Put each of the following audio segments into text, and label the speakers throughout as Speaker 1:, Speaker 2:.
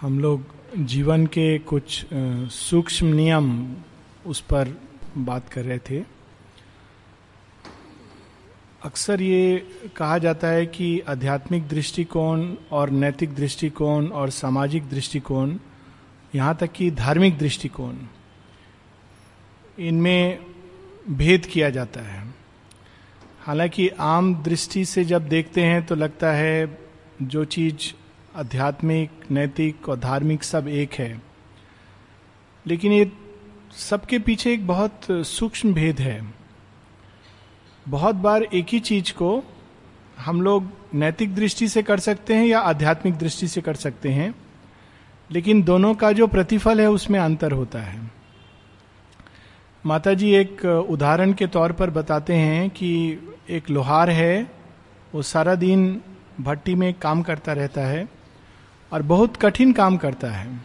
Speaker 1: हम लोग जीवन के कुछ सूक्ष्म नियम उस पर बात कर रहे थे। अक्सर ये कहा जाता है कि आध्यात्मिक दृष्टिकोण और नैतिक दृष्टिकोण और सामाजिक दृष्टिकोण, यहाँ तक कि धार्मिक दृष्टिकोण, इनमें भेद किया जाता है। हालाँकि आम दृष्टि से जब देखते हैं तो लगता है जो चीज़ आध्यात्मिक, नैतिक और धार्मिक सब एक है। लेकिन ये सबके पीछे एक बहुत सूक्ष्म भेद है। बहुत बार एक ही चीज़ को हम लोग नैतिक दृष्टि से कर सकते हैं या आध्यात्मिक दृष्टि से कर सकते हैं, लेकिन दोनों का जो प्रतिफल है उसमें अंतर होता है। माता जी एक उदाहरण के तौर पर बताते हैं कि एक लोहार है, वो सारा दिन भट्टी में काम करता रहता है। और बहुत कठिन काम करता है।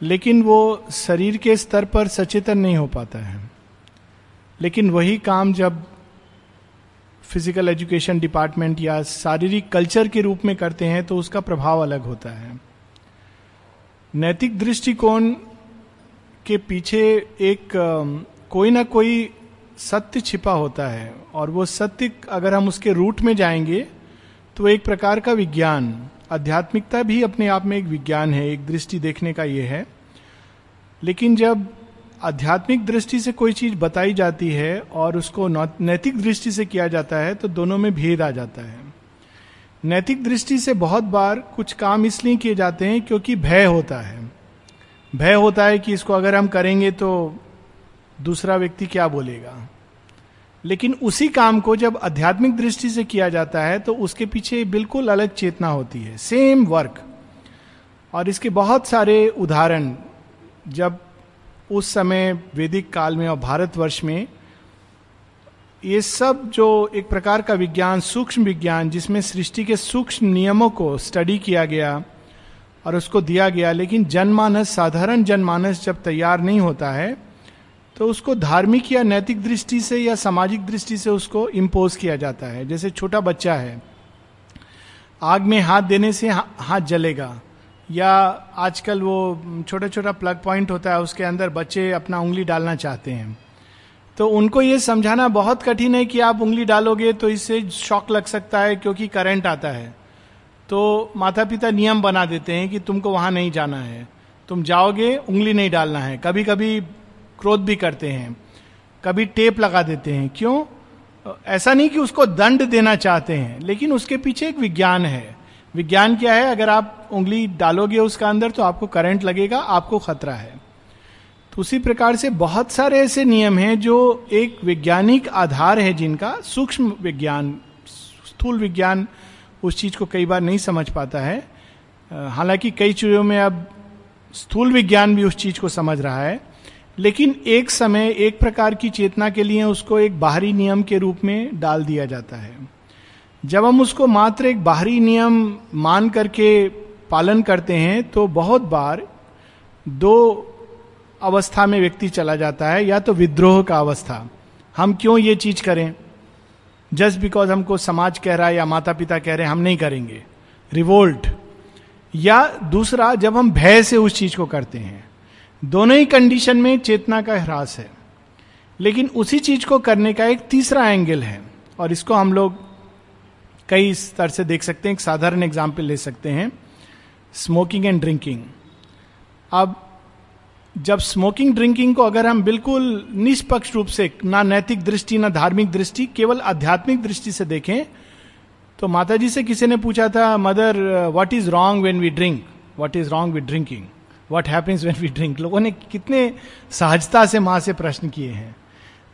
Speaker 1: लेकिन वो शरीर के स्तर पर सचेतन नहीं हो पाता है। लेकिन वही काम जब फ़िज़िकल एजुकेशन डिपार्टमेंट या शारीरिक कल्चर के रूप में करते हैं तो उसका प्रभाव अलग होता है। नैतिक दृष्टिकोण के पीछे एक कोई ना कोई सत्य छिपा होता है। और वो सत्य अगर हम उसके रूट में जाएँगे तो एक प्रकार का विज्ञान आध्यात्मिकता भी अपने आप में एक विज्ञान है, एक दृष्टि देखने का ये है। लेकिन जब आध्यात्मिक दृष्टि से कोई चीज़ बताई जाती है और उसको नैतिक दृष्टि से किया जाता है तो दोनों में भेद आ जाता है। नैतिक दृष्टि से बहुत बार कुछ काम इसलिए किए जाते हैं क्योंकि भय होता है। भय होता है कि इसको अगर हम करेंगे तो दूसरा व्यक्ति क्या बोलेगा? लेकिन उसी काम को जब आध्यात्मिक दृष्टि से किया जाता है तो उसके पीछे बिल्कुल अलग चेतना होती है। सेम वर्क और इसके बहुत सारे उदाहरण, जब उस समय वैदिक काल में और भारतवर्ष में, ये सब जो एक प्रकार का विज्ञान, सूक्ष्म विज्ञान, जिसमें सृष्टि के सूक्ष्म नियमों को स्टडी किया गया और उसको दिया गया, लेकिन जनमानस, साधारण जनमानस जब तैयार नहीं होता है तो उसको धार्मिक या नैतिक दृष्टि से या सामाजिक दृष्टि से उसको इम्पोज किया जाता है। जैसे छोटा बच्चा है, आग में हाथ देने से हाथ जलेगा, या आजकल वो छोटा छोटा प्लग पॉइंट होता है, उसके अंदर बच्चे अपना उंगली डालना चाहते हैं। तो उनको ये समझाना बहुत कठिन है कि आप उंगली डालोगे तो इससे शॉक लग सकता है, क्योंकि करंट आता है। तो माता पिता नियम बना देते हैं कि तुमको वहाँ नहीं जाना है। तुम जाओगे, उंगली नहीं डालना है। कभी कभी क्रोध भी करते हैं, कभी टेप लगा देते हैं। क्यों? ऐसा नहीं कि उसको दंड देना चाहते हैं, लेकिन उसके पीछे एक विज्ञान है। विज्ञान क्या है? अगर आप उंगली डालोगे उसका अंदर तो आपको करंट लगेगा, आपको खतरा है। तो उसी प्रकार से बहुत सारे ऐसे नियम हैं जो एक वैज्ञानिक आधार है जिनका, सूक्ष्म विज्ञान, स्थूल विज्ञान उस चीज़ को कई बार नहीं समझ पाता है। हालाँकि कई चीज़ों में अब स्थूल विज्ञान भी उस चीज़ को समझ रहा है। लेकिन एक समय एक प्रकार की चेतना के लिए उसको एक बाहरी नियम के रूप में डाल दिया जाता है। जब हम उसको मात्र एक बाहरी नियम मान करके पालन करते हैं तो बहुत बार दो अवस्था में व्यक्ति चला जाता है, या तो विद्रोह का अवस्था। हम क्यों ये चीज़ करें? जस्ट बिकॉज़ हमको समाज कह रहा है या माता पिता कह रहे हैं, हम नहीं करेंगे। रिवोल्ट। या दूसरा, जब हम भय से उस चीज़ को करते हैं दोनों ही कंडीशन में चेतना का ह्रास है। लेकिन उसी चीज़ को करने का एक तीसरा एंगल है। और इसको हम लोग कई स्तर से देख सकते हैं, एक साधारण एग्ज़ाम्पल ले सकते हैं। स्मोकिंग एंड ड्रिंकिंग अब जब स्मोकिंग ड्रिंकिंग को अगर हम बिल्कुल निष्पक्ष रूप से, ना नैतिक दृष्टि, ना धार्मिक दृष्टि, केवल आध्यात्मिक दृष्टि से देखें तो माता जी से किसी ने पूछा था, mother what is wrong when we drink what is wrong with drinking what happens when we drink लोगों ने कितने सहजता से माँ से प्रश्न किए हैं।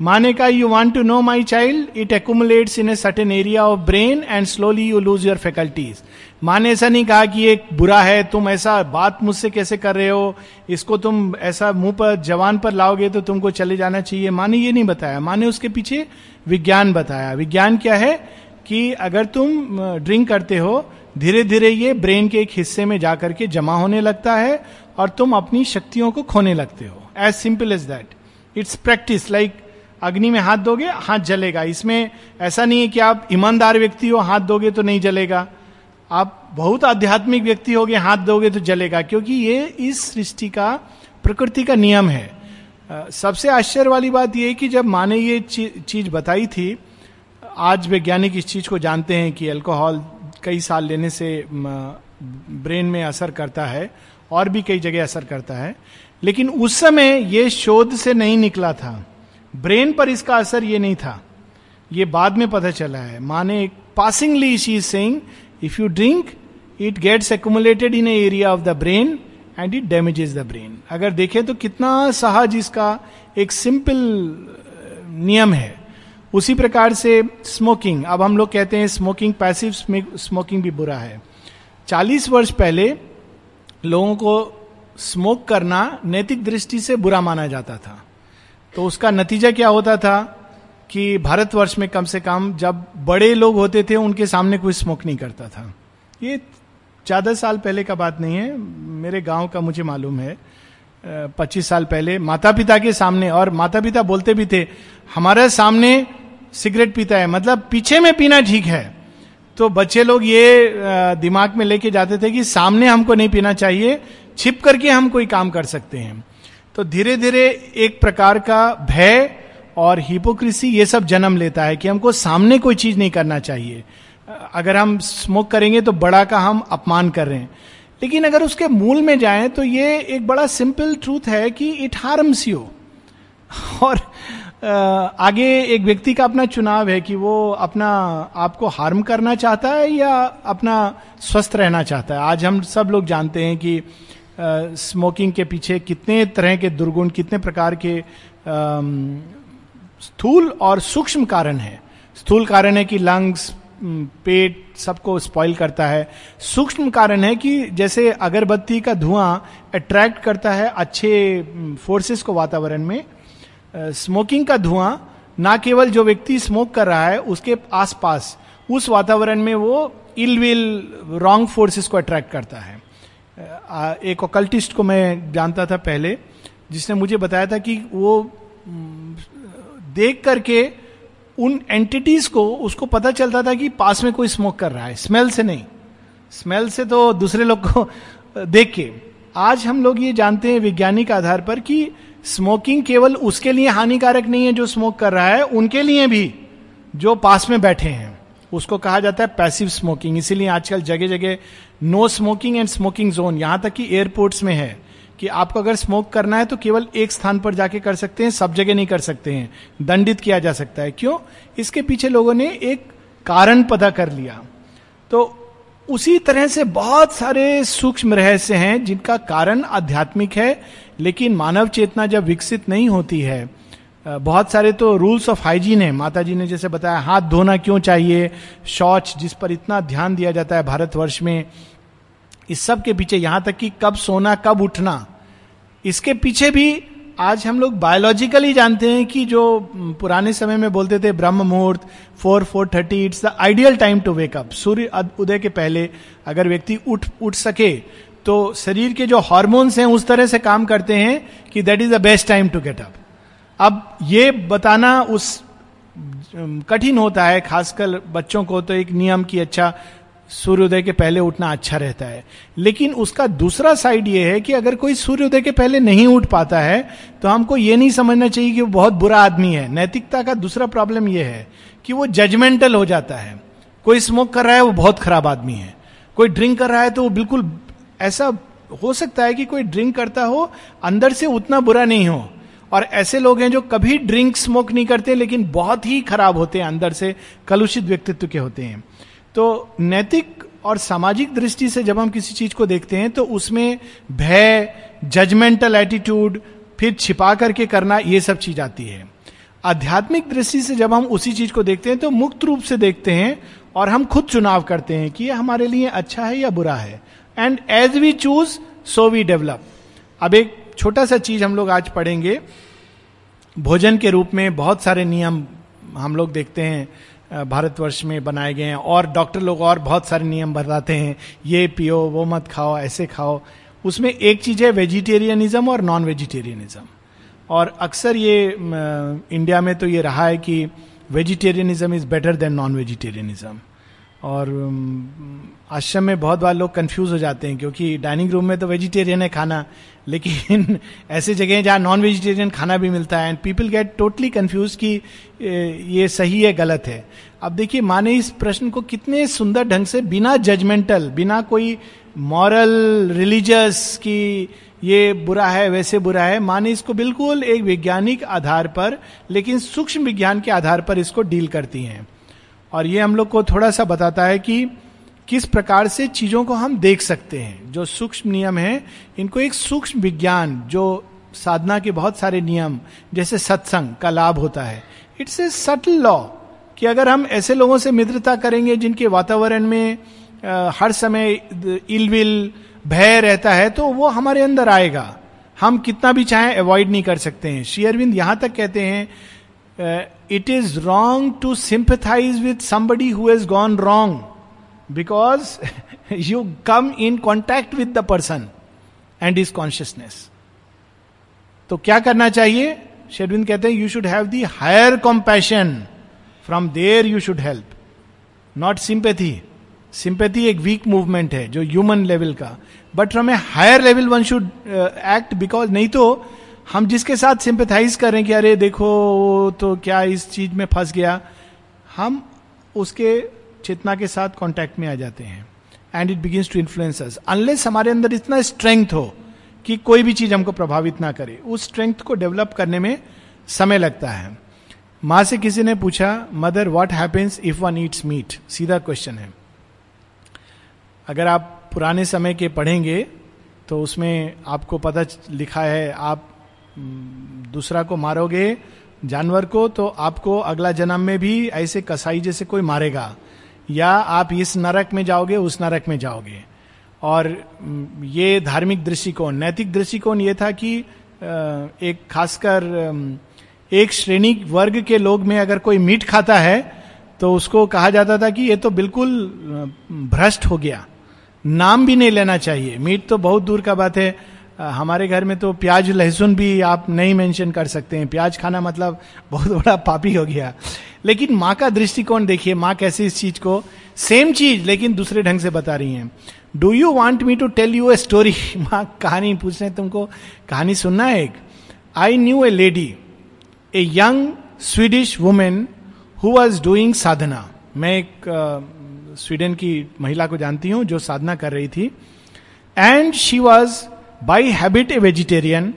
Speaker 1: माँ ने कहा you want to know my child it accumulates in a certain area of brain and slowly you lose your faculties माँ ने ऐसा नहीं कहा कि एक बुरा है, तुम ऐसा बात मुझसे कैसे कर रहे हो? इसको तुम ऐसा मुँह पर, जवान पर लाओगे तो तुमको चले जाना चाहिए। माँ ने ये नहीं बताया। माँ ने उसके पीछे विज्ञान बताया। विज्ञान क्या है कि अगर तुम ड्रिंक करते हो धीरे धीरे ये ब्रेन के एक हिस्से में जाकर के जमा होने लगता है और तुम अपनी शक्तियों को खोने लगते हो। As simple as that it's practice like अग्नि में हाथ दोगे, हाथ जलेगा। इसमें ऐसा नहीं है कि आप ईमानदार व्यक्ति हो, हाथ दोगे तो नहीं जलेगा। आप बहुत आध्यात्मिक व्यक्ति होगे, हाथ दोगे तो जलेगा, क्योंकि ये इस सृष्टि का, प्रकृति का नियम है। सबसे आश्चर्य वाली बात यह कि जब माँ ने ये चीज़ बताई थी, आज वैज्ञानिक इस चीज़ को जानते हैं कि अल्कोहल कई साल लेने से ब्रेन में असर करता है। और भी कई जगह असर करता है। लेकिन उस समय ये शोध से नहीं निकला था। ब्रेन पर इसका असर ये नहीं था। ये बाद में पता चला है। माने passingly she is saying if you drink it gets accumulated in area of the brain and it damages the brain अगर देखें तो कितना सहज इसका एक सिंपल नियम है। उसी प्रकार से स्मोकिंग अब हम लोग कहते हैं स्मोकिंग पैसिव स्मोकिंग भी बुरा है। चालीस वर्ष पहले लोगों को स्मोक करना नैतिक दृष्टि से बुरा माना जाता था। तो उसका नतीजा क्या होता था कि भारतवर्ष में कम से कम जब बड़े लोग होते थे, उनके सामने कोई स्मोक नहीं करता था। ये ज़्यादा साल पहले का बात नहीं है। मेरे गाँव का मुझे मालूम है। पच्चीस साल पहले माता पिता के सामने और माता पिता बोलते भी थे, हमारे सामने सिगरेट पीता है। मतलब पीछे में पीना ठीक है। तो बच्चे लोग ये दिमाग में लेके जाते थे कि सामने हमको नहीं पीना चाहिए, छिप करके हम कोई काम कर सकते हैं। तो धीरे धीरे एक प्रकार का भय और हिपोक्रेसी ये सब जन्म लेता है कि हमको सामने कोई चीज़ नहीं करना चाहिए। अगर हम स्मोक करेंगे तो बड़ा का हम अपमान कर रहे हैं। लेकिन अगर उसके मूल में जाएँ तो ये एक बड़ा सिंपल ट्रूथ है कि इट हार्म्स यू और आगे एक व्यक्ति का अपना चुनाव है कि वो अपना आपको हार्म करना चाहता है या अपना स्वस्थ रहना चाहता है? आज हम सब लोग जानते हैं कि स्मोकिंग के पीछे कितने तरह के दुर्गुण, कितने प्रकार के स्थूल और सूक्ष्म कारण है। स्थूल कारण है कि लंग्स पेट सबको स्पॉइल करता है। सूक्ष्म कारण है कि जैसे अगरबत्ती का धुआँ अट्रैक्ट करता है अच्छे फोर्सेस को वातावरण में स्मोकिंग का धुआँ ना केवल जो व्यक्ति स्मोक कर रहा है, उसके आसपास, उस वातावरण में वो इल विल रॉन्ग फोर्सेस को अट्रैक्ट करता है। एक ओकल्टिस्ट को मैं जानता था पहले, जिसने मुझे बताया था कि वो देख करके उन एंटिटीज को, उसको पता चलता था कि पास में कोई स्मोक कर रहा है। स्मेल से नहीं। स्मेल से तो दूसरे लोग को देख के। आज हम लोग ये जानते हैं वैज्ञानिक आधार पर कि स्मोकिंग केवल उसके लिए हानिकारक नहीं है जो स्मोक कर रहा है, उनके लिए भी जो पास में बैठे हैं। उसको कहा जाता है पैसिव स्मोकिंग इसीलिए आजकल जगह जगह no smoking and smoking zone यहाँ तक कि एयरपोर्ट्स में है कि आपको अगर स्मोक करना है तो केवल एक स्थान पर जाके कर सकते हैं, सब जगह नहीं कर सकते हैं। दंडित किया जा सकता है। क्यों? इसके पीछे लोगों ने एक कारण पता कर लिया। तो उसी तरह से बहुत सारे सूक्ष्म रहस्य हैं जिनका कारण आध्यात्मिक है। लेकिन मानव चेतना जब विकसित नहीं होती है बहुत सारे तो रूल्स ऑफ़ हाइजीन है। माता जी ने जैसे बताया, हाथ धोना क्यों चाहिए? शौच जिस पर इतना ध्यान दिया जाता है भारतवर्ष में, इस सब के पीछे, यहाँ तक कि कब सोना, कब उठना, इसके पीछे भी आज हम लोग बायोलॉजिकली जानते हैं कि जो पुराने समय में बोलते थे, ब्रह्म मुहूर्त four four thirty it's the ideal time to wake up सूर्य उदय के पहले अगर व्यक्ति उठ उठ सके तो शरीर के जो हॉर्मोन्स हैं, उस तरह से काम करते हैं कि that is the best time to get up अब ये बताना उस कठिन होता है, खासकर बच्चों को तो एक नियम की अच्छा सूर्योदय के पहले उठना अच्छा रहता है। लेकिन उसका दूसरा साइड ये है कि अगर कोई सूर्योदय के पहले नहीं उठ पाता है तो हमको ये नहीं समझना चाहिए कि वो बहुत बुरा आदमी है। नैतिकता का दूसरा प्रॉब्लम यह है कि वो जजमेंटल हो जाता है। कोई स्मोक कर रहा है, वो बहुत खराब आदमी है। कोई ड्रिंक कर रहा है तो वो बिल्कुल ऐसा हो सकता है कि कोई ड्रिंक करता हो, अंदर से उतना बुरा नहीं हो। और ऐसे लोग हैं जो कभी ड्रिंक स्मोक नहीं करते, लेकिन बहुत ही खराब होते हैं, अंदर से कलुषित व्यक्तित्व के होते हैं। तो नैतिक और सामाजिक दृष्टि से जब हम किसी चीज़ को देखते हैं तो उसमें भय जजमेंटल एटीट्यूड फिर छिपा करके करना, ये सब चीज़ आती है। आध्यात्मिक दृष्टि से जब हम उसी चीज़ को देखते हैं तो मुक्त रूप से देखते हैं और हम खुद चुनाव करते हैं कि ये हमारे लिए अच्छा है या बुरा है। And as we choose so we develop अब एक छोटा सा चीज़ हम लोग आज पढ़ेंगे। भोजन के रूप में बहुत सारे नियम हम लोग देखते हैं भारतवर्ष में बनाए गए हैं और डॉक्टर लोग और बहुत सारे नियम बताते हैं। ये पियो, वो मत खाओ, ऐसे खाओ। उसमें एक चीज़ है वेजिटेरियनिज्म और नॉन वेजिटेरियनिज्म और अक्सर ये इंडिया में तो ये रहा है कि vegetarianism is better than non vegetarianism. और आश्रम में बहुत बार लोग कंफ्यूज हो जाते हैं क्योंकि डाइनिंग रूम में तो वेजिटेरियन है खाना, लेकिन ऐसे जगह जहाँ नॉन वेजिटेरियन खाना भी मिलता है। And people get totally confuse कि ये सही है, गलत है। अब देखिए, माने इस प्रश्न को कितने सुंदर ढंग से बिना जजमेंटल बिना कोई मॉरल रिलीजियस की ये बुरा है वैसे बुरा है माने इसको बिल्कुल एक वैज्ञानिक आधार पर लेकिन सूक्ष्म विज्ञान के आधार पर इसको डील करती हैं। और ये हम लोग को थोड़ा सा बताता है कि किस प्रकार से चीज़ों को हम देख सकते हैं। जो सूक्ष्म नियम है इनको एक सूक्ष्म विज्ञान जो साधना के बहुत सारे नियम जैसे सत्संग का लाभ होता है। इट्स ए सटल लॉ कि अगर हम ऐसे लोगों से मित्रता करेंगे जिनके वातावरण में आ, हर समय इलविल भय रहता है तो वो हमारे अंदर आएगा। हम कितना भी चाहें अवॉइड नहीं कर सकते हैं। श्री अरविंद यहाँ तक कहते हैं it is wrong to sympathize with somebody who has gone wrong because you come in contact with the person and is consciousness तो क्या करना चाहिए? शेरविंद कहते हैं you should have the higher compassion from there you should help not sympathy sympathy एक weak movement है, जो ह्यूमन लेवल का। But from a higher level one should act because नहीं तो हम जिसके साथ सिंपथाइज कर कि अरे देखो तो क्या इस चीज़ में फंस गया, हम उसके चेतना के साथ कांटेक्ट में आ जाते हैं। And it begins to influence unless हमारे अंदर इतना स्ट्रेंथ हो कि कोई भी चीज़ हमको प्रभावित ना करे, उस स्ट्रेंथ को डेवलप करने में समय लगता है। माँ से किसी ने पूछा mother what happens if one eats meat सीधा क्वेश्चन है। अगर आप पुराने समय के पढ़ेंगे तो उसमें आपको पता लिखा है, आप दूसरा को मारोगे जानवर को तो आपको अगला जन्म में भी ऐसे कसाई जैसे कोई मारेगा। या आप इस नरक में जाओगे, उस नरक में जाओगे। और ये धार्मिक दृष्टिकोण, नैतिक दृष्टिकोण ये था कि एक खासकर एक श्रेणी वर्ग के लोग में अगर कोई मीट खाता है तो उसको कहा जाता था कि ये तो बिल्कुल भ्रष्ट हो गया। नाम भी नहीं लेना चाहिए। मीट तो बहुत दूर का बात है। हमारे घर में तो प्याज लहसुन भी आप नहीं मेंशन कर सकते हैं। प्याज खाना मतलब बहुत बड़ा पापी हो गया। लेकिन माँ का दृष्टिकोण देखिए, माँ कैसे इस चीज़ को सेम चीज़ लेकिन दूसरे ढंग से बता रही हैं। Do you want me to tell you a story माँ कहानी पूछ रहे तुमको। कहानी सुनना है एक। I knew a lady a young Swedish women who was doing sadhana मैं एक स्वीडन की महिला को जानती हूँ, जो साधना कर रही थी। And she was by habit a vegetarian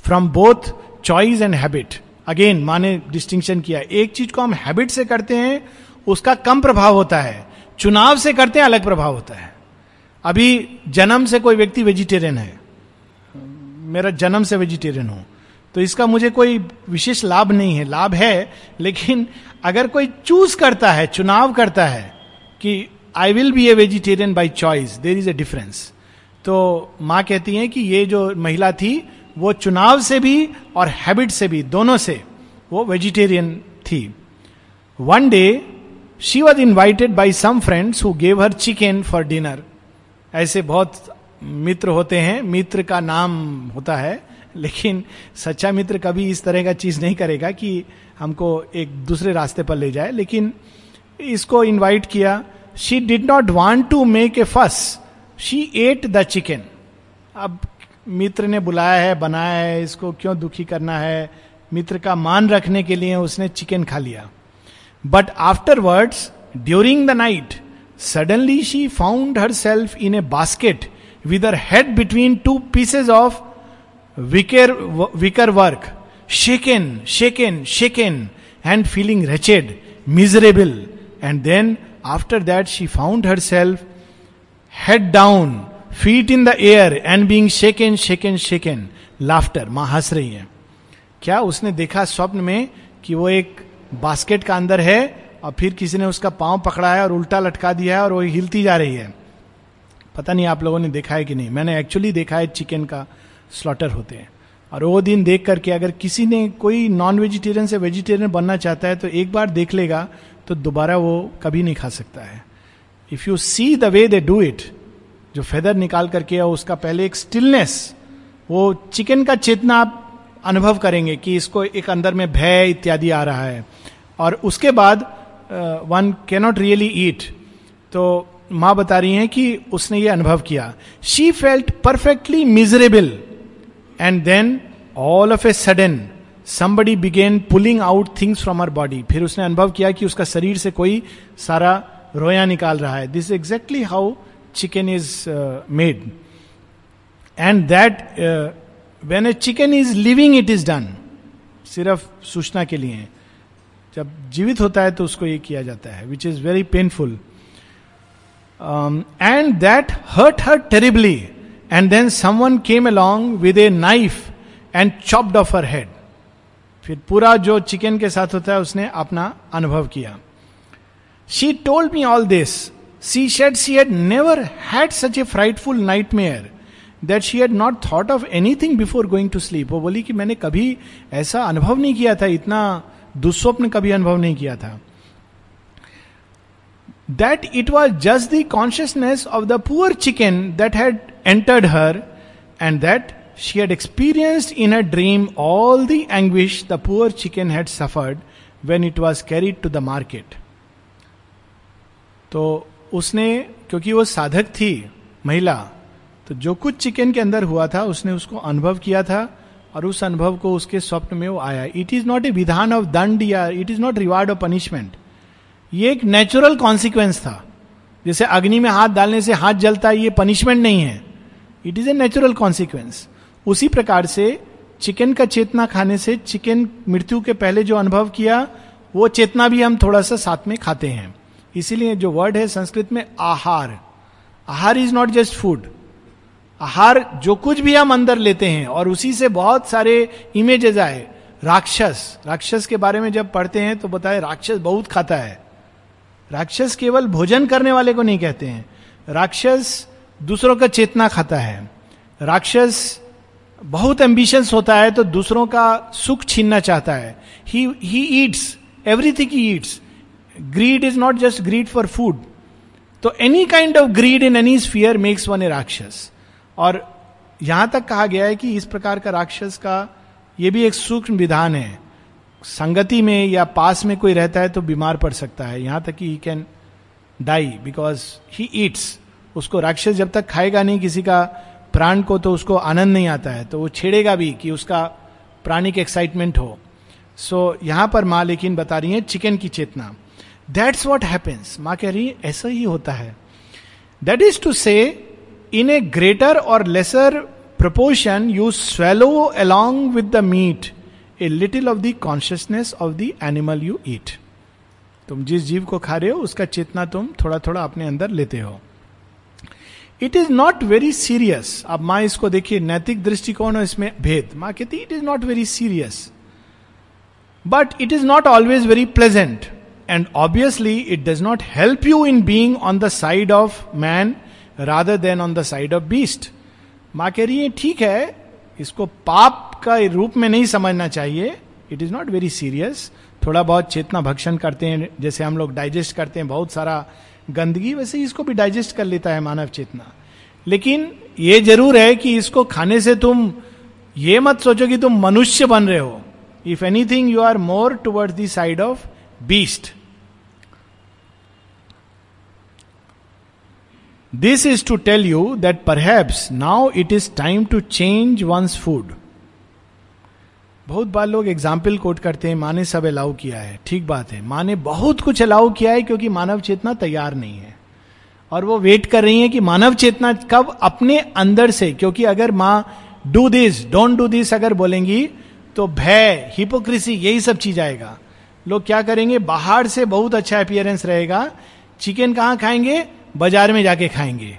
Speaker 1: from both choice and habit again माने डिस्टिंक्शन किया। एक चीज़ को हम हैबिट से करते हैं, उसका कम प्रभाव होता है। चुनाव से करते हैं, अलग प्रभाव होता है। अभी जन्म से कोई व्यक्ति वेजिटेरियन है। मेरा जन्म से वेजिटेरियन हूँ। तो इसका मुझे कोई विशेष लाभ नहीं है। लाभ है, लेकिन अगर कोई चूज़ करता है, चुनाव करता है कि I will be a vegetarian by choice there is a difference तो माँ कहती हैं कि ये जो महिला थी, वो चुनाव से भी और हैबिट से भी, दोनों से, वो वेजिटेरियन थी। One day she was invited by some friends who gave her chicken for dinner ऐसे बहुत मित्र होते हैं, मित्र का नाम होता है लेकिन सच्चा मित्र कभी इस तरह का चीज़ नहीं करेगा कि हमको एक दूसरे रास्ते पर ले जाए। लेकिन इसको इनवाइट किया। She did not want to make a fuss she ate the chicken अब मित्र ने बुलाया है, बनाया है, इसको क्यों दुखी करना है? मित्र का मान रखने के लिए उसने चिकन खा लिया। But afterwards during the night suddenly she found herself in a basket with her head between two pieces of wicker wicker work shaken shaken shaken and feeling wretched miserable and then after that she found herself head down feet in the air and being shaken shaken shaken laughter माँ हंस रही है। क्या उसने देखा स्वप्न में कि वो एक बास्केट का अंदर है, और फिर किसी ने उसका पाँव पकड़ा है और उल्टा लटका दिया है, और वो हिलती जा रही है? पता नहीं आप लोगों ने देखा है कि नहीं। मैंने एक्चुअली देखा है चिकन का। स्लॉटर होते हैं। और वो दिन देख करके अगर किसी ने कोई नॉन वेजिटेरियन से वेजिटेरियन बनना चाहता है तो एक बार देख लेगा तो दोबारा वो कभी नहीं खा सकता है। If you see the way they do it जो फेदर निकाल करके और उसका पहले एक स्टिलनेस वो चिकन का चेतना आप अनुभव करेंगे कि इसको एक अंदर में भय इत्यादि आ रहा है। और उसके बाद वन कैनॉट रियली ईट तो माँ बता रही हैं कि उसने ये अनुभव किया। She felt perfectly miserable and then all of a sudden somebody began pulling out things from her body फिर उसने अनुभव किया कि उसका शरीर से कोई सारा रोया निकाल रहा है। This exactly how chicken is made and that when a chicken is living it is done सिर्फ़ सूचना के लिए। जब जीवित होता है तो उसको ये किया जाता है which is very painful and that hurt her terribly and then someone came along with a knife and chopped off her head फिर पूरा जो चिकन के साथ होता है, उसने अपना अनुभव किया। She told me all this she said she had never had such a frightful nightmare that she had not thought of anything before going to sleep वो बोली कि मैंने कभी ऐसा अनुभव नहीं किया था, इतना दुस्वप्न कभी अनुभव नहीं किया था। That it was just the consciousness of the poor chicken that had entered her and that she had experienced in a dream all the anguish the poor chicken had suffered when it was carried to the market. तो उसने, क्योंकि वो साधक थी, महिला तो जो कुछ चिकन के अंदर हुआ था, उसने उसको अनुभव किया था और उस अनुभव को उसके स्वप्न में वो आया इट इज़ नॉट ए विधान ऑफ़ दंड या it is not reward of punishment ये एक नेचुरल कॉन्सिक्वेंस था। जैसे अग्नि में हाथ डालने से हाथ जलता है, ये पनिशमेंट नहीं है। It is a natural consequence उसी प्रकार से चिकन का चेतना खाने से चिकन मृत्यु के पहले जो अनुभव किया, वो चेतना भी हम थोड़ा सा साथ में खाते हैं। इसीलिए जो वर्ड है संस्कृत में आहार। आहार इज़ नॉट जस्ट फ़ूड आहार जो कुछ भी हम अंदर लेते हैं और उसी से बहुत सारे इमेजेस आए। राक्षस। राक्षस के बारे में जब पढ़ते हैं तो बताए, राक्षस बहुत खाता है। राक्षस केवल भोजन करने वाले को नहीं कहते हैं। राक्षस दूसरों का चेतना खाता है। राक्षस बहुत एम्बिशंस होता है तो दूसरों का सुख छीनना चाहता है। He he eats everything he eats greed is not just greed for food तो any kind of greed in any sphere makes one a rakshasa. और यहाँ तक कहा गया है कि इस प्रकार का राक्षस का यह भी एक सूक्ष्म विधान है। संगति में या पास में कोई रहता है तो बीमार पड़ सकता है। यहाँ तक कि he can die because he eats उसको राक्षस जब तक खाएगा नहीं किसी का प्राण को तो उसको आनंद नहीं आता है। तो वो छेड़ेगा भी कि उसका प्राणिक एक्साइटमेंट हो। सो so, यहाँ पर माँ लेकिन बता रही है चिकन की चेतना। दैट्स वॉट हैपन्स माँ कह रही है ऐसा ही होता है। That is to say in a greater और lesser proportion you swallow along with the meat a little of the consciousness of the animal you eat तुम जिस जीव को खा रहे हो, उसका चेतना तुम थोड़ा थोड़ा अपने अंदर लेते हो। It is not very serious अब माँ इसको देखिए, नैतिक दृष्टिकोण है इसमें? भेद। माँ कहती it is not very serious but it is not always very pleasant and obviously it does not help you in being on the side of man rather than on the side of beast माँ कह रही है, ठीक है इसको पाप का रूप में नहीं समझना चाहिए। It is not very serious थोड़ा बहुत चेतना भक्षण करते हैं, जैसे हम लोग डाइजेस्ट करते हैं, बहुत सारा गंदगी, वैसे इसको भी डाइजेस्ट कर लेता है मानव चेतना। लेकिन ये ज़रूर है कि इसको खाने से तुम ये मत सोचो कि तुम मनुष्य बन रहे हो। If anything you are more towards the side of beast this is to tell you that perhaps now it is time to change one's food बहुत बार लोग एग्ज़ाम्पल कोट करते हैं, माँ ने सब अलाउ किया है। ठीक बात है। माँ ने बहुत कुछ अलाउ किया है क्योंकि मानव चेतना तैयार नहीं है। और वो वेट कर रही है कि मानव चेतना कब अपने अंदर से, क्योंकि अगर माँ do this don't do this अगर बोलेंगी तो भय हिपोक्रेसी यही सब चीज़ आएगा। लोग क्या करेंगे? बाहर से बहुत अच्छा अपियरेंस रहेगा। चिकन कहाँ खाएँगे? बाज़ार में जाके खाएँगे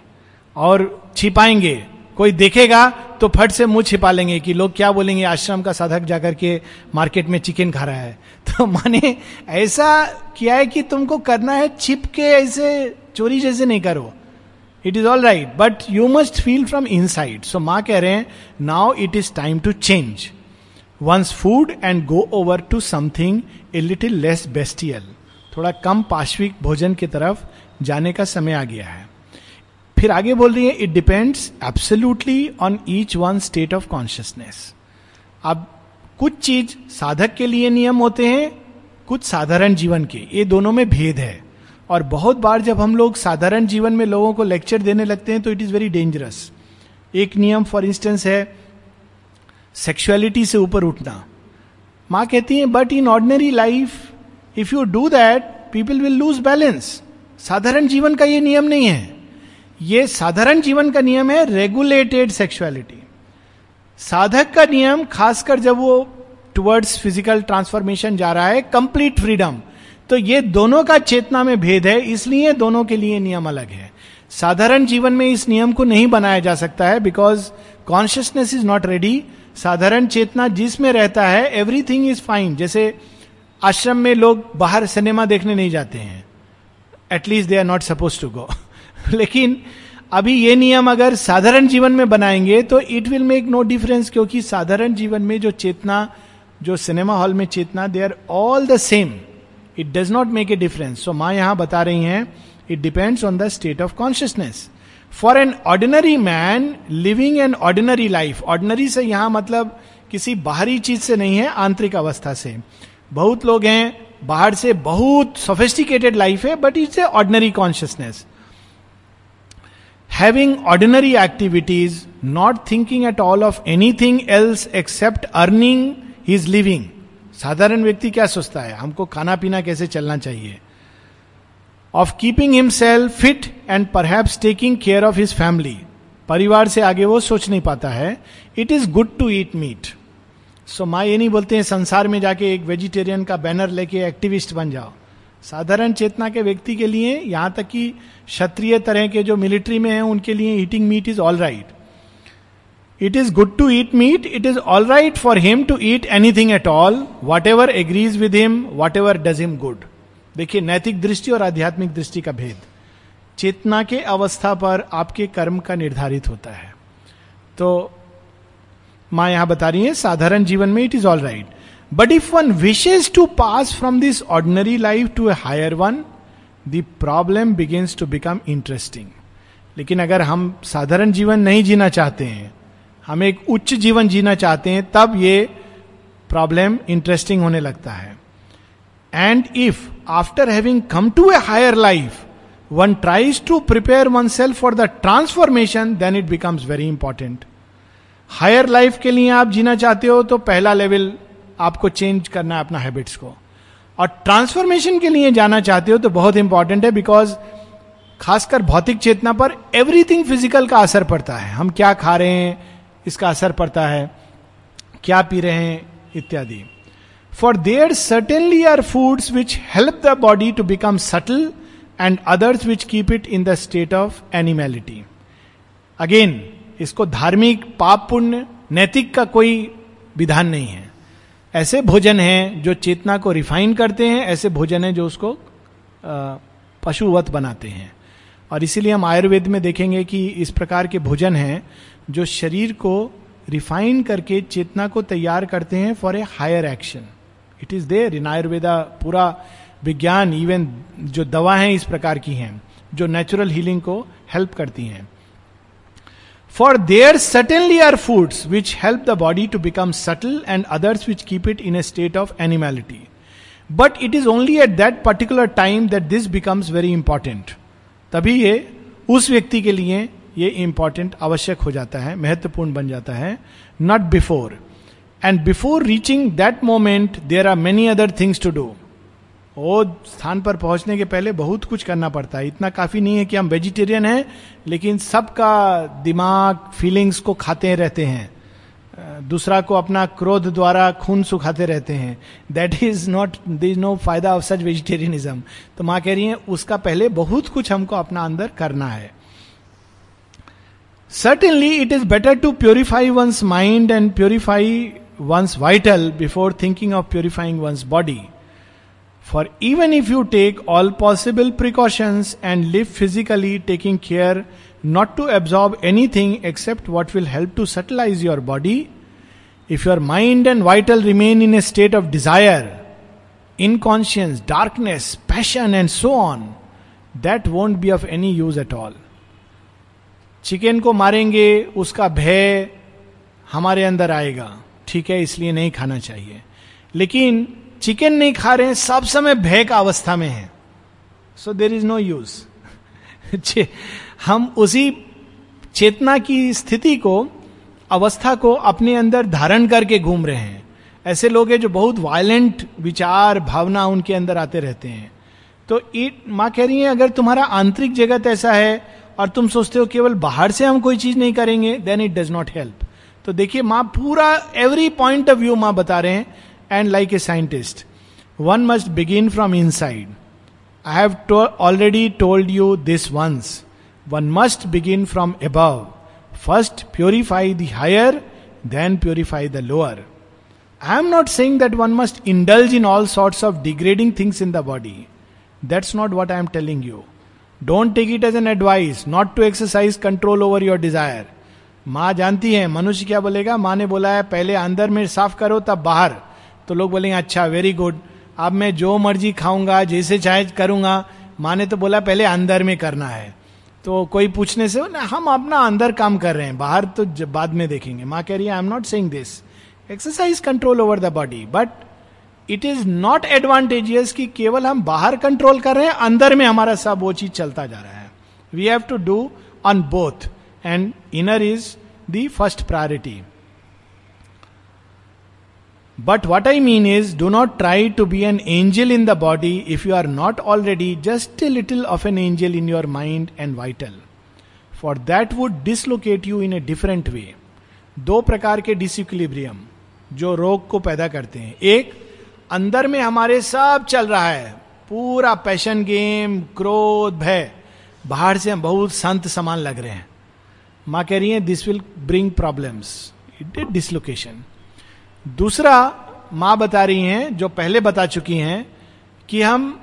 Speaker 1: और छिपाएँगे। कोई देखेगा तो फट से मुँह छिपा लेंगे कि लोग क्या बोलेंगे, आश्रम का साधक जाकर के मार्केट में चिकन खा रहा है। तो माने ऐसा किया है कि तुमको करना है छिप के ऐसे चोरी जैसे नहीं करो। It is all right but you must feel from inside so माँ कह रहे हैं now it is time to change one's food and go over to something a little less bestial थोड़ा कम पाश्विक भोजन की तरफ़ जाने का समय आ गया है। फिर आगे बोल रही है it depends absolutely on each one state of consciousness अब कुछ चीज़ साधक के लिए नियम होते हैं, कुछ साधारण जीवन के। ये दोनों में भेद है। और बहुत बार जब हम लोग साधारण जीवन में लोगों को लेक्चर देने लगते हैं तो इट इज़ वेरी डेंजरस एक नियम फॉर इंस्टेंस है सेक्सुअलिटी से ऊपर उठना। माँ कहती है but in ordinary life if you do that people will lose balance साधारण जीवन का ये नियम नहीं है। ये साधारण जीवन का नियम है रेगुलेटेड सेक्सुअलिटी साधक का नियम, खासकर जब वो टुवर्ड्स फ़िज़िकल ट्रांसफॉर्मेशन जा रहा है कंप्लीट फ्रीडम तो ये दोनों का चेतना में भेद है, इसलिए दोनों के लिए नियम अलग है। साधारण जीवन में इस नियम को नहीं बनाया जा सकता है because consciousness is not ready साधारण चेतना जिसमें रहता है एवरीथिंग इज़ फाइन जैसे आश्रम में लोग बाहर सिनेमा देखने नहीं जाते हैं। At least they are not suppose to go लेकिन अभी ये नियम अगर साधारण जीवन में बनाएँगे तो it will make no difference क्योंकि साधारण जीवन में जो चेतना, जो सिनेमा हॉल में चेतना they are all the same it does not make a difference so माँ यहाँ बता रही हैं it depends on the state of consciousness for an ordinary man living an ordinary life ordinary से यहाँ मतलब किसी बाहरी चीज़ से नहीं है, आंतरिक अवस्था से। बहुत लोग हैं बाहर से बहुत सोफिस्टिकेटेड लाइफ है but it's a ordinary consciousness having ordinary activities not thinking at all of anything else except earning is living साधारण व्यक्ति क्या सोचता है? हमको खाना पीना कैसे चलना चाहिए? Of keeping himself fit and perhaps taking care of his family परिवार से आगे वो सोच नहीं पाता है it is good to eat meat so माँ ये नहीं बोलते हैं, संसार में जाके एक वेजिटेरियन का बैनर लेके एक्टिविस्ट बन जाओ। साधारण चेतना के व्यक्ति के लिए, यहाँ तक कि क्षत्रिय तरह के जो मिलिट्री में हैं, उनके लिए eating meat is all right it is good to eat meat it is all right for him to eat anything at all whatever agrees with him whatever does him good देखिए, नैतिक दृष्टि और आध्यात्मिक दृष्टि का भेद। चेतना के अवस्था पर आपके कर्म का निर्धारित होता है। तो माँ यहाँ बता रही है, साधारण जीवन में it is all right but if one wishes to pass from this ordinary life to a higher one the problem begins to become interesting लेकिन अगर हम साधारण जीवन नहीं जीना चाहते हैं, हम एक उच्च जीवन जीना चाहते हैं, तब ये प्रॉब्लम इंटरेस्टिंग होने लगता है. And if after having come to a higher life one tries to prepare oneself for the transformation then it becomes very important higher life के लिए आप जीना चाहते हो तो पहला लेवल आपको चेंज करना है अपना हैबिट्स को। और ट्रांसफॉर्मेशन के लिए जाना चाहते हो तो बहुत इंपॉर्टेंट है, बिकॉज़ खासकर भौतिक चेतना पर एवरीथिंग फ़िज़िकल का असर पड़ता है। हम क्या खा रहे हैं, इसका असर पड़ता है, क्या पी रहे हैं, इत्यादि। For there certainly are foods which help the body to become subtle and others which keep it in the state of animality again इसको धार्मिक पाप पुण्य नैतिक का कोई विधान नहीं है। ऐसे भोजन हैं जो चेतना को रिफाइन करते हैं, ऐसे भोजन है जो उसको पशुवत बनाते हैं। और इसीलिए हम आयुर्वेद में देखेंगे कि इस प्रकार के भोजन हैं जो शरीर को रिफाइन करके चेतना को तैयार करते हैं for a higher action it is there in Ayurveda पूरा विज्ञान इवन जो दवा है इस प्रकार की हैं, जो नेचुरल हीलिंग को हेल्प करती हैं। For there certainly are foods which help the body to become subtle and others which keep it in a state of animality but it is only at that particular time that this becomes very important तभी ये, उस व्यक्ति के लिए ये important आवश्यक हो जाता है, महत्वपूर्ण बन जाता है not before and before reaching that moment there are many other things to do वो स्थान पर पहुँचने के पहले बहुत कुछ करना पड़ता है। इतना काफ़ी नहीं है कि हम वेजिटेरियन हैं, लेकिन सबका दिमाग फीलिंग्स को खाते रहते हैं। दूसरा को अपना क्रोध द्वारा खून सुखाते रहते हैं। That is not the is no फ़ायदा ऑफ़ सच वेजिटेरियनिज्म तो माँ कह रही है, उसका पहले बहुत कुछ हमको अपना अंदर करना है। Certainly it is better to purify one's mind and purify one's vital before thinking of purifying one's body for even if you take all possible precautions and live physically taking care not to absorb anything except what will help to subtilise your body if your mind and vital remain in a state of desire unconscious darkness passion and so on that won't be of any use at all chicken को मारेंगे, उसका भय हमारे अंदर आएगा। ठीक है, इसलिए नहीं खाना चाहिए। लेकिन चिकन नहीं खा रहे हैं, सब समय भय का अवस्था में है। So there is no use हम उसी चेतना की स्थिति को, अवस्था को अपने अंदर धारण करके घूम रहे हैं। ऐसे लोग हैं जो बहुत वायलेंट विचार, भावना उनके अंदर आते रहते हैं। तो इट माँ कह रही है, अगर तुम्हारा आंतरिक जगत ऐसा है और तुम सोचते हो केवल बाहर से हम कोई चीज़ नहीं करेंगे then it does not help तो देखिए, माँ पूरा एवरी पॉइंट ऑफ़ व्यू माँ बता रहे हैं and like a scientist one must begin from inside I have already told you this once one must begin from above first purify the higher then purify the lower I am not saying that one must indulge in all sorts of degrading things in the body that's not what I am telling you don't take it as an advice not to exercise control over your desire माँ जानती है, मनुष्य क्या बोलेगा? माँ ने बोला है, पहले अंदर में साफ़ करो, तब बाहर. तो लोग बोलेंगे अच्छा वेरी गुड अब मैं जो मर्ज़ी खाऊँगा, जैसे चाहे करूँगा. माँ ने तो बोला, पहले अंदर में करना है. तो कोई पूछने से, ना, हम अपना अंदर काम कर रहे हैं, बाहर तो बाद में देखेंगे. माँ कह रही है I am not saying this exercise control over the body but it is not advantageous कि केवल हम बाहर कंट्रोल कर रहे हैं, अंदर में हमारा सब वो चीज़ चलता जा रहा है. We have to do on both and inner is the first priority but what I mean is do not try to be an angel in the body if you are not already just a little of an angel in your mind and vital for that would dislocate you in a different way दो प्रकार के डिसिक्लिब्रियम जो रोग को पैदा करते हैं। एक, अंदर में हमारे सब चल रहा है। पूरा पैशन गेम क्रोध, भय। बाहर से हम बहुत संत समान लग रहे हैं। माँ कह रही है this will bring problems it dislocation दूसरा माँ बता रही हैं, जो पहले बता चुकी हैं, कि हम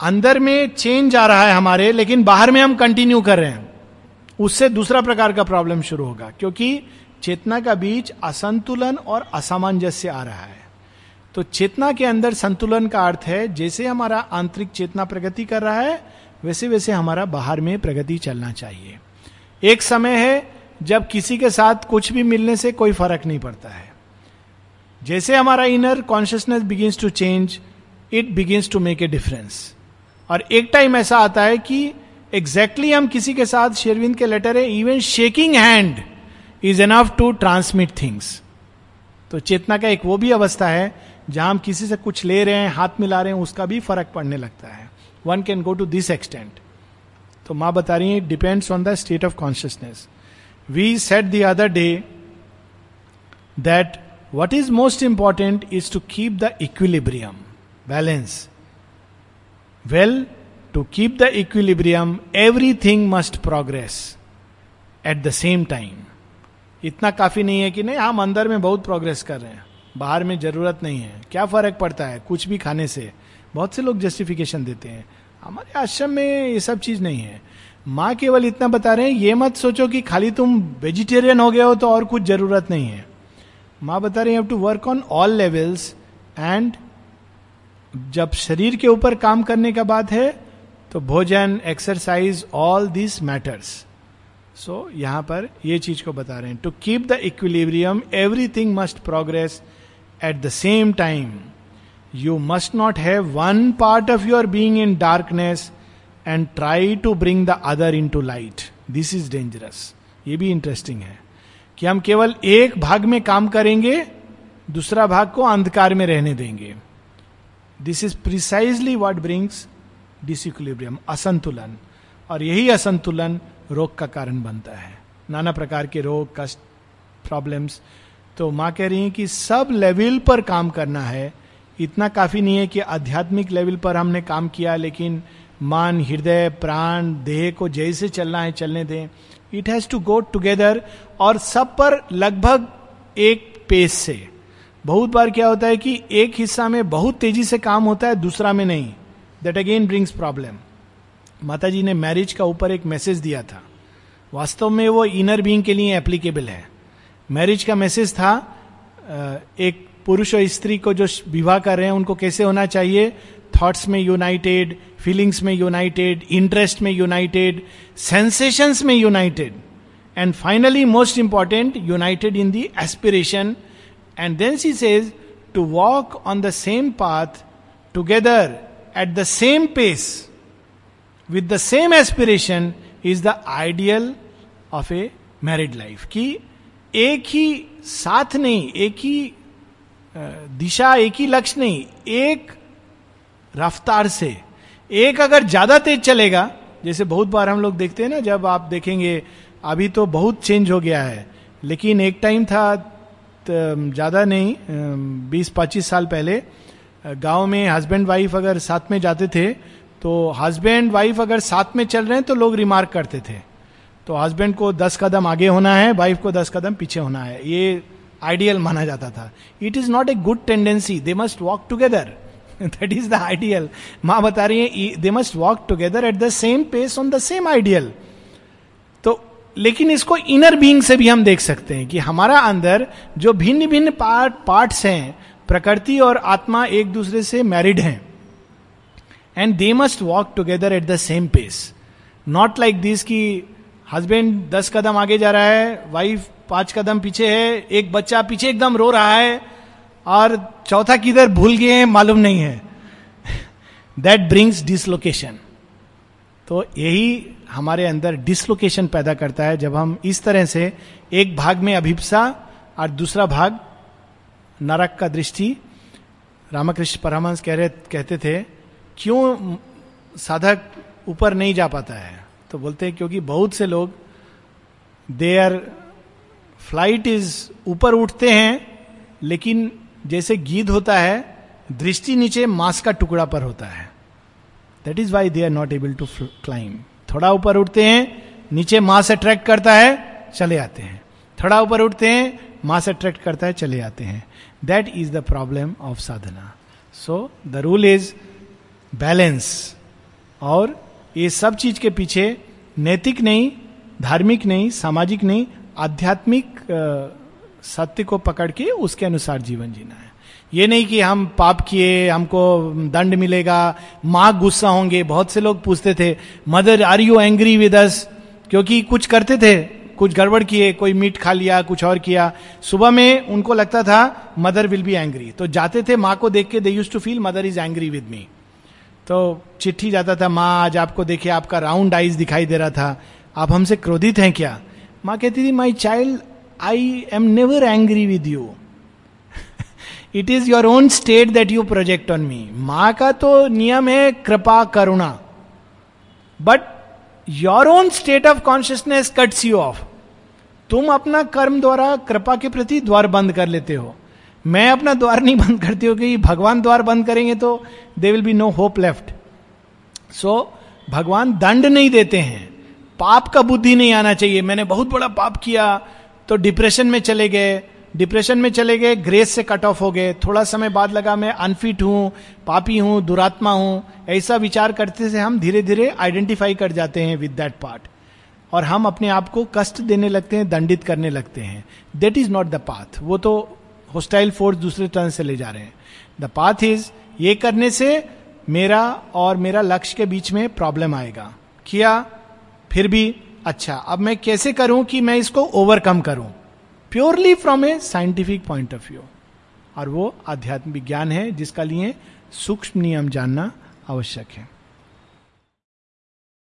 Speaker 1: अंदर में चेंज आ रहा है हमारे, लेकिन बाहर में हम कंटिन्यू कर रहे हैं। उससे दूसरा प्रकार का प्रॉब्लम शुरू होगा, क्योंकि चेतना का बीच असंतुलन और असामंजस्य आ रहा है। तो चेतना के अंदर संतुलन का अर्थ है, जैसे हमारा आंतरिक चेतना प्रगति कर रहा है, वैसे वैसे हमारा बाहर में प्रगति चलना चाहिए। एक समय है, जब किसी के साथ कुछ भी मिलने से कोई फ़र्क नहीं पड़ता है। जैसे हमारा inner consciousness begins to change it begins to make a difference और एक टाइम ऐसा आता है कि एग्जैक्टली exactly हम किसी के साथ शेरविंद के लेटर है even shaking hand is enough to transmit things तो चेतना का एक वो भी अवस्था है, जहाँ हम किसी से कुछ ले रहे हैं, हाथ मिला रहे हैं, उसका भी फ़र्क पड़ने लगता है। One can go to this extent तो माँ बता रही है it depends on the state of consciousness we said the other day that what is most important is to keep the equilibrium balance well to keep the equilibrium everything must progress at the same time इतना काफ़ी नहीं है कि नहीं, हम अंदर में बहुत प्रोग्रेस कर रहे हैं। बाहर में ज़रूरत नहीं है। क्या फ़र्क पड़ता है? कुछ भी खाने से। बहुत से लोग जस्टिफिकेशन देते हैं। हमारे आश्रम में ये सब चीज़ नहीं है। माँ केवल इतना बता रहे हैं, ये मत सोचो कि खाली तुम वेजिटेरियन हो गए हो तो और कुछ ज़रूरत नहीं है। माँ बता रहे हैं to work on all levels and जब शरीर के ऊपर काम करने का बात है तो भोजन exercise all this matters so यहाँ पर ये चीज़ को बता रहे हैं। To keep the equilibrium everything must progress at the same time you must not have one part of your being in darkness and try to bring the other into light this is dangerous ये भी interesting है। कि हम केवल एक भाग में काम करेंगे, दूसरा भाग को अंधकार में रहने देंगे। This is precisely what brings disequilibrium असंतुलन। और यही असंतुलन रोग का कारण बनता है। नाना प्रकार के रोग, कष्ट प्रॉब्लम्स तो माँ कह रही है कि सब लेवल पर काम करना है। इतना काफ़ी नहीं है कि आध्यात्मिक लेवल पर हमने काम किया, लेकिन मन, हृदय, प्राण, देह को जैसे चलना है, चलने दें। It has to go together और सब पर लगभग एक पेस से। बहुत बार क्या होता है कि एक हिस्सा में बहुत तेज़ी से काम होता है, दूसरा में नहीं। दैट अगेन ब्रिंग्स प्रॉब्लम माता जी ने मैरिज का ऊपर एक मैसेज दिया था। वास्तव में वो इनर बींग के लिए एप्लीकेबल है। मैरिज का मैसेज था एक पुरुष और स्त्री को जो विवाह कर रहे हैं, उनको कैसे होना चाहिए? थॉट्स में यूनाइटेड फीलिंग्स में यूनाइटेड इंटरेस्ट में यूनाइटेड सेंसेशंस में united and finally most important united in the aspiration and then she says to walk on the same path together at the same pace with the same aspiration is the ideal of a married life कि एक ही साथ नहीं, एक ही दिशा एक ही लक्ष्य नहीं, एक रफ्तार से। एक अगर ज़्यादा तेज चलेगा, जैसे बहुत बार हम लोग देखते हैं ना, जब आप देखेंगे, अभी तो बहुत चेंज हो गया है, लेकिन एक टाइम था ज़्यादा नहीं बीस पच्चीस साल पहले गाँव में हस्बैंड वाइफ अगर साथ में जाते थे तो हस्बैंड वाइफ अगर साथ में चल रहे हैं तो लोग रिमार्क करते थे। तो हस्बैंड को दस कदम आगे होना है वाइफ को दस कदम पीछे होना है। ये आइडियल माना जाता था। It is not a good tendency they must walk together that is the ideal माँ बता रही है they must walk together at the same pace on the same ideal तो लेकिन इसको इनर बीइंग से भी हम देख सकते हैं कि हमारा अंदर जो भिन्न भिन्न पार्ट पार्ट्स हैं, प्रकृति और आत्मा एक दूसरे से मैरिड हैं। And they must walk together at the same pace not like this की हस्बैंड दस कदम आगे जा रहा है वाइफ पाँच कदम पीछे है, एक बच्चा पीछे एकदम रो रहा है, और चौथा किधर भूल गए हैं, मालूम नहीं है। दैट ब्रिंग्स डिसलोकेशन तो यही हमारे अंदर डिसलोकेशन पैदा करता है, जब हम इस तरह से एक भाग में अभिप्सा और दूसरा भाग नरक का दृष्टि। रामकृष्ण परमहंस कह रहे, कहते थे, क्यों साधक ऊपर नहीं जा पाता है? तो बोलते हैं क्योंकि बहुत से लोग देयर फ़्लाइट इज़ ऊपर उठते हैं, लेकिन जैसे गीत होता है, दृष्टि नीचे मांस का टुकड़ा पर होता है। That is why they are not able to climb थोड़ा ऊपर उठते हैं, नीचे मांस अट्रैक्ट करता है, चले आते हैं। थोड़ा ऊपर उठते हैं, मांस अट्रैक्ट करता है, चले आते हैं। That is the problem of sadhana so the rule is balance और ये सब चीज़ के पीछे नैतिक नहीं, धार्मिक नहीं, सामाजिक नहीं, आध्यात्मिक सत्य को पकड़ के उसके अनुसार जीवन जीना है। ये नहीं कि हम पाप किए, हमको दंड मिलेगा, माँ गुस्सा होंगे। बहुत से लोग पूछते थे, Mother, are you angry with us? क्योंकि कुछ करते थे, कुछ गड़बड़ किए, कोई मीट खा लिया, कुछ और किया। सुबह में उनको लगता था, मदर विल बी एंग्री. तो जाते थे माँ को देख के, they used to feel Mother is angry with me. तो चिट्ठी जाता था, माँ, आज आपको देखे आपका राउंड आइज़ दिखाई दे रहा था। आप हमसे क्रोधित हैं क्या? माँ कहती थी my child I am never angry with you it is your own state that you project on me माँ का तो नियम है कृपा, करुणा। But your own state of consciousness cuts you off तुम अपना कर्म द्वारा, कृपा के प्रति द्वार बंद कर लेते हो। मैं अपना द्वार नहीं बंद करती हूँ कि भगवान द्वार बंद करेंगे तो there will be no hope left so भगवान दंड नहीं देते हैं। पाप का बुद्धि नहीं आना चाहिए। मैंने बहुत बड़ा पाप किया तो डिप्रेशन में चले गए। डिप्रेशन में चले गए ग्रेस से कट ऑफ़ हो गए। थोड़ा समय बाद लगा मैं अनफिट हूँ, पापी हूँ, दुरात्मा हूँ। ऐसा विचार करते से हम धीरे धीरे आइडेंटिफाई कर जाते हैं विद दैट पार्ट और हम अपने आप को कष्ट देने लगते हैं, दंडित करने लगते हैं। That is not the path वो तो होस्टाइल फोर्स दूसरे टर्न से ले जा रहे हैं। द पाथ इज़ ये करने से मेरा और मेरा लक्ष्य के बीच में प्रॉब्लम आएगा। किया? फिर भी अच्छा। अब मैं कैसे करूँ कि मैं इसको ओवरकम करूँ? Purely from a scientific point of view और वो आध्यात्मिक ज्ञान है, जिसका लिए सूक्ष्म नियम जानना आवश्यक है।